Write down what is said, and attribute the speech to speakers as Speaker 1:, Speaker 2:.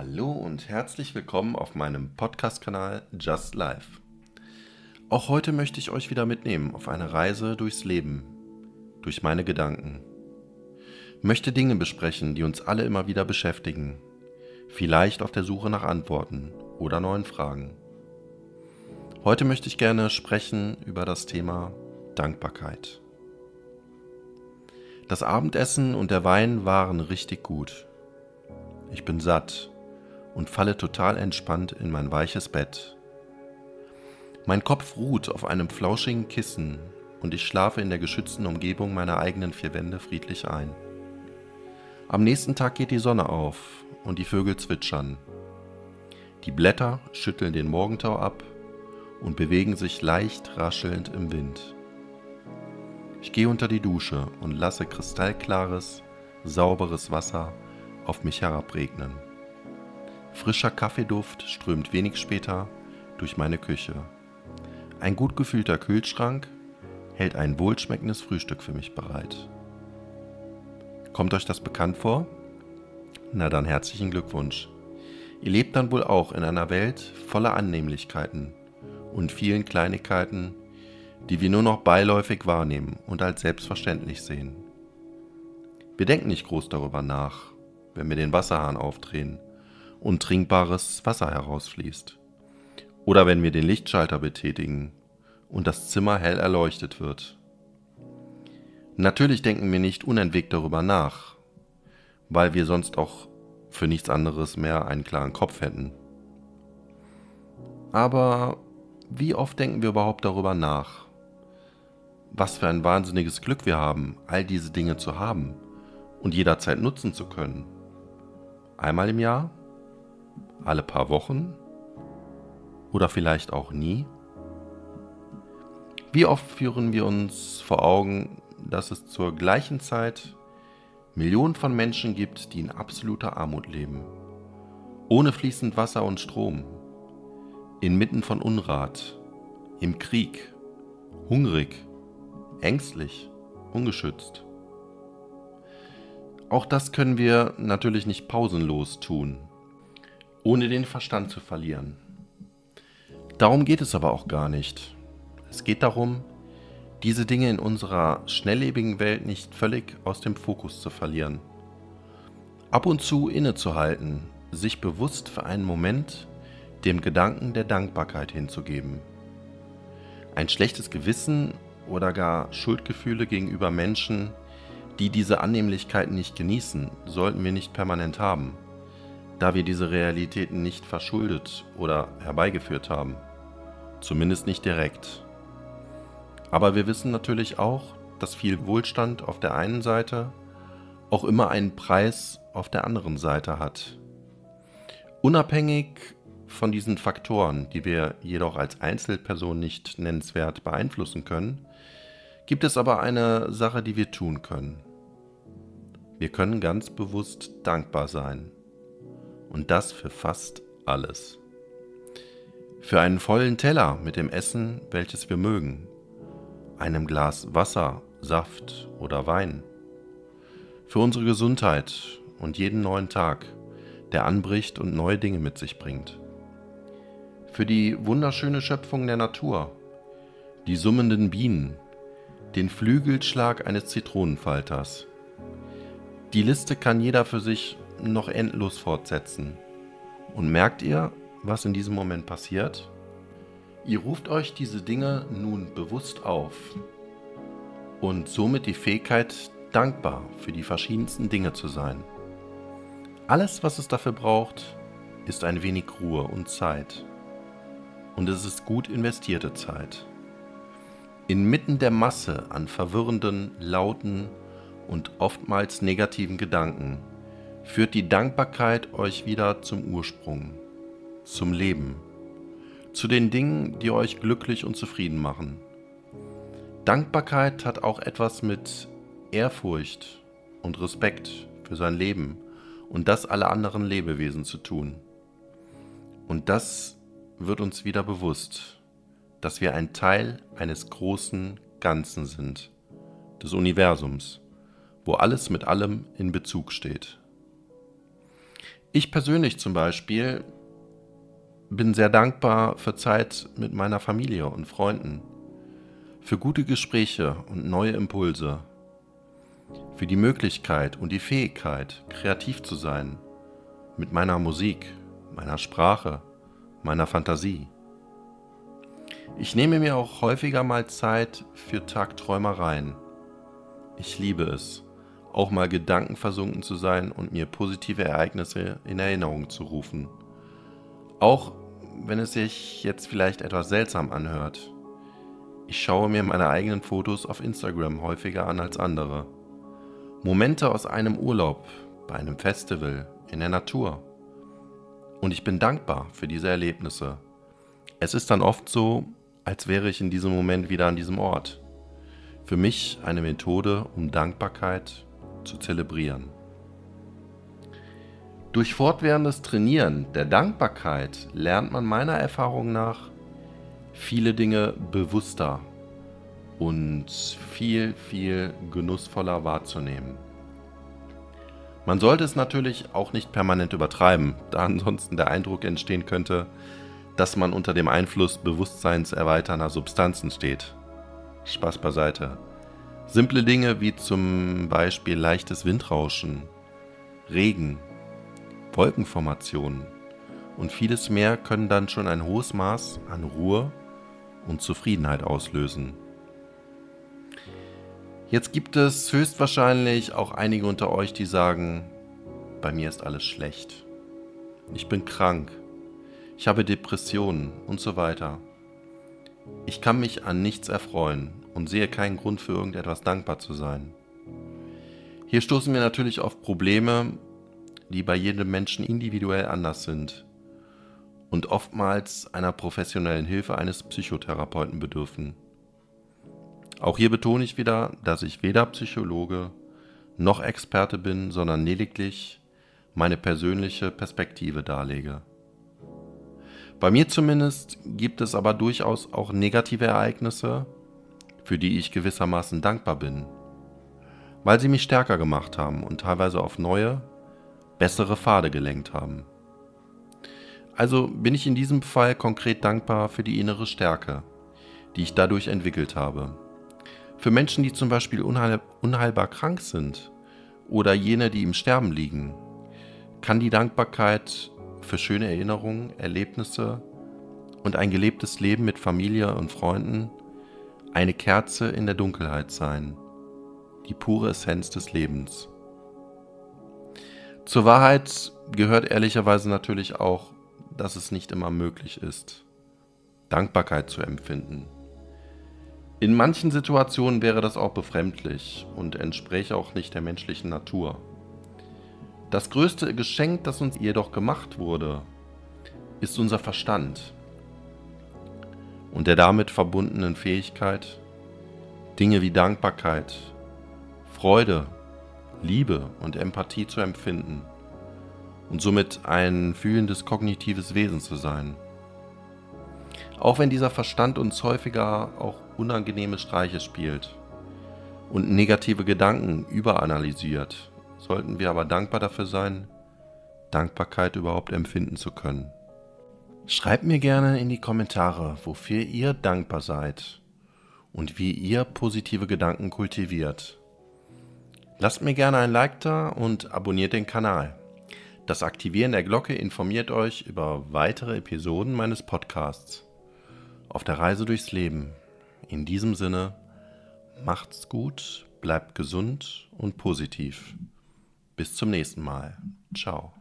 Speaker 1: Hallo und herzlich willkommen auf meinem Podcast-Kanal Just Life. Auch heute möchte ich euch wieder mitnehmen auf eine Reise durchs Leben, durch meine Gedanken. Möchte Dinge besprechen, die uns alle immer wieder beschäftigen, vielleicht auf der Suche nach Antworten oder neuen Fragen. Heute möchte ich gerne sprechen über das Thema Dankbarkeit. Das Abendessen und der Wein waren richtig gut. Ich bin satt und falle total entspannt in mein weiches Bett. Mein Kopf ruht auf einem flauschigen Kissen und ich schlafe in der geschützten Umgebung meiner eigenen vier Wände friedlich ein. Am nächsten Tag geht die Sonne auf und die Vögel zwitschern. Die Blätter schütteln den Morgentau ab und bewegen sich leicht raschelnd im Wind. Ich gehe unter die Dusche und lasse kristallklares, sauberes Wasser auf mich herabregnen. Frischer Kaffeeduft strömt wenig später durch meine Küche. Ein gut gefühlter Kühlschrank hält ein wohlschmeckendes Frühstück für mich bereit. Kommt euch das bekannt vor? Na dann herzlichen Glückwunsch. Ihr lebt dann wohl auch in einer Welt voller Annehmlichkeiten und vielen Kleinigkeiten, die wir nur noch beiläufig wahrnehmen und als selbstverständlich sehen. Wir denken nicht groß darüber nach, wenn wir den Wasserhahn aufdrehen und trinkbares Wasser herausfließt. Oder wenn wir den Lichtschalter betätigen und das Zimmer hell erleuchtet wird. Natürlich denken wir nicht unentwegt darüber nach, weil wir sonst auch für nichts anderes mehr einen klaren Kopf hätten. Aber wie oft denken wir überhaupt darüber nach? Was für ein wahnsinniges Glück wir haben, all diese Dinge zu haben und jederzeit nutzen zu können. Einmal im Jahr? Alle paar Wochen oder vielleicht auch nie? Wie oft führen wir uns vor Augen, dass es zur gleichen Zeit Millionen von Menschen gibt, die in absoluter Armut leben, ohne fließend Wasser und Strom, inmitten von Unrat, im Krieg, hungrig, ängstlich, ungeschützt. Auch das können wir natürlich nicht pausenlos tun ohne den Verstand zu verlieren. Darum geht es aber auch gar nicht. Es geht darum, diese Dinge in unserer schnelllebigen Welt nicht völlig aus dem Fokus zu verlieren. Ab und zu innezuhalten, sich bewusst für einen Moment dem Gedanken der Dankbarkeit hinzugeben. Ein schlechtes Gewissen oder gar Schuldgefühle gegenüber Menschen, die diese Annehmlichkeiten nicht genießen, sollten wir nicht permanent haben da wir diese Realitäten nicht verschuldet oder herbeigeführt haben. Zumindest nicht direkt. Aber wir wissen natürlich auch, dass viel Wohlstand auf der einen Seite auch immer einen Preis auf der anderen Seite hat. Unabhängig von diesen Faktoren, die wir jedoch als Einzelperson nicht nennenswert beeinflussen können, gibt es aber eine Sache, die wir tun können. Wir können ganz bewusst dankbar sein. Und das für fast alles. Für einen vollen Teller mit dem Essen, welches wir mögen, einem Glas Wasser, Saft oder Wein. Für unsere Gesundheit und jeden neuen Tag, der anbricht und neue Dinge mit sich bringt. Für die wunderschöne Schöpfung der Natur, die summenden Bienen, den Flügelschlag eines Zitronenfalters. Die Liste kann jeder für sich noch endlos fortsetzen. Und merkt ihr, was in diesem Moment passiert? Ihr ruft euch diese Dinge nun bewusst auf und somit die Fähigkeit, dankbar für die verschiedensten Dinge zu sein. Alles, was es dafür braucht, ist ein wenig Ruhe und Zeit. Und es ist gut investierte Zeit. Inmitten der Masse an verwirrenden, lauten und oftmals negativen Gedanken führt die Dankbarkeit euch wieder zum Ursprung, zum Leben, zu den Dingen, die euch glücklich und zufrieden machen. Dankbarkeit hat auch etwas mit Ehrfurcht und Respekt für sein Leben und das aller anderen Lebewesen zu tun. Und das wird uns wieder bewusst, dass wir ein Teil eines großen Ganzen sind, des Universums, wo alles mit allem in Bezug steht. Ich persönlich zum Beispiel bin sehr dankbar für Zeit mit meiner Familie und Freunden, für gute Gespräche und neue Impulse, für die Möglichkeit und die Fähigkeit, kreativ zu sein, mit meiner Musik, meiner Sprache, meiner Fantasie. Ich nehme mir auch häufiger mal Zeit für Tagträumereien. Ich liebe es, auch mal gedankenversunken zu sein und mir positive Ereignisse in Erinnerung zu rufen. Auch wenn es sich jetzt vielleicht etwas seltsam anhört. Ich schaue mir meine eigenen Fotos auf Instagram häufiger an als andere. Momente aus einem Urlaub, bei einem Festival, in der Natur. Und ich bin dankbar für diese Erlebnisse. Es ist dann oft so, als wäre ich in diesem Moment wieder an diesem Ort. Für mich eine Methode, um Dankbarkeit zu zelebrieren. Durch fortwährendes Trainieren der Dankbarkeit lernt man meiner Erfahrung nach viele Dinge bewusster und viel, viel genussvoller wahrzunehmen. Man sollte es natürlich auch nicht permanent übertreiben, da ansonsten der Eindruck entstehen könnte, dass man unter dem Einfluss bewusstseinserweiternder Substanzen steht. Spaß beiseite. Simple Dinge wie zum Beispiel leichtes Windrauschen, Regen, Wolkenformationen und vieles mehr können dann schon ein hohes Maß an Ruhe und Zufriedenheit auslösen. Jetzt gibt es höchstwahrscheinlich auch einige unter euch, die sagen, bei mir ist alles schlecht. Ich bin krank. Ich habe Depressionen und so weiter. Ich kann mich an nichts erfreuen und sehe keinen Grund für irgendetwas dankbar zu sein. Hier stoßen wir natürlich auf Probleme, die bei jedem Menschen individuell anders sind und oftmals einer professionellen Hilfe eines Psychotherapeuten bedürfen. Auch hier betone ich wieder, dass ich weder Psychologe noch Experte bin, sondern lediglich meine persönliche Perspektive darlege. Bei mir zumindest gibt es aber durchaus auch negative Ereignisse, für die ich gewissermaßen dankbar bin, weil sie mich stärker gemacht haben und teilweise auf neue, bessere Pfade gelenkt haben. Also bin ich in diesem Fall konkret dankbar für die innere Stärke, die ich dadurch entwickelt habe. Für Menschen, die zum Beispiel unheil unheilbar krank sind oder jene, die im Sterben liegen, kann die Dankbarkeit für schöne Erinnerungen, Erlebnisse und ein gelebtes Leben mit Familie und Freunden eine Kerze in der Dunkelheit sein, die pure Essenz des Lebens. Zur Wahrheit gehört ehrlicherweise natürlich auch, dass es nicht immer möglich ist, Dankbarkeit zu empfinden. In manchen Situationen wäre das auch befremdlich und entspräche auch nicht der menschlichen Natur. Das größte Geschenk, das uns jedoch gemacht wurde, ist unser Verstand und der damit verbundenen Fähigkeit, Dinge wie Dankbarkeit, Freude, Liebe und Empathie zu empfinden und somit ein fühlendes kognitives Wesen zu sein. Auch wenn dieser Verstand uns häufiger auch unangenehme Streiche spielt und negative Gedanken überanalysiert, sollten wir aber dankbar dafür sein, Dankbarkeit überhaupt empfinden zu können. Schreibt mir gerne in die Kommentare, wofür ihr dankbar seid und wie ihr positive Gedanken kultiviert. Lasst mir gerne ein Like da und abonniert den Kanal. Das Aktivieren der Glocke informiert euch über weitere Episoden meines Podcasts. Auf der Reise durchs Leben. In diesem Sinne, macht's gut, bleibt gesund und positiv. Bis zum nächsten Mal. Ciao.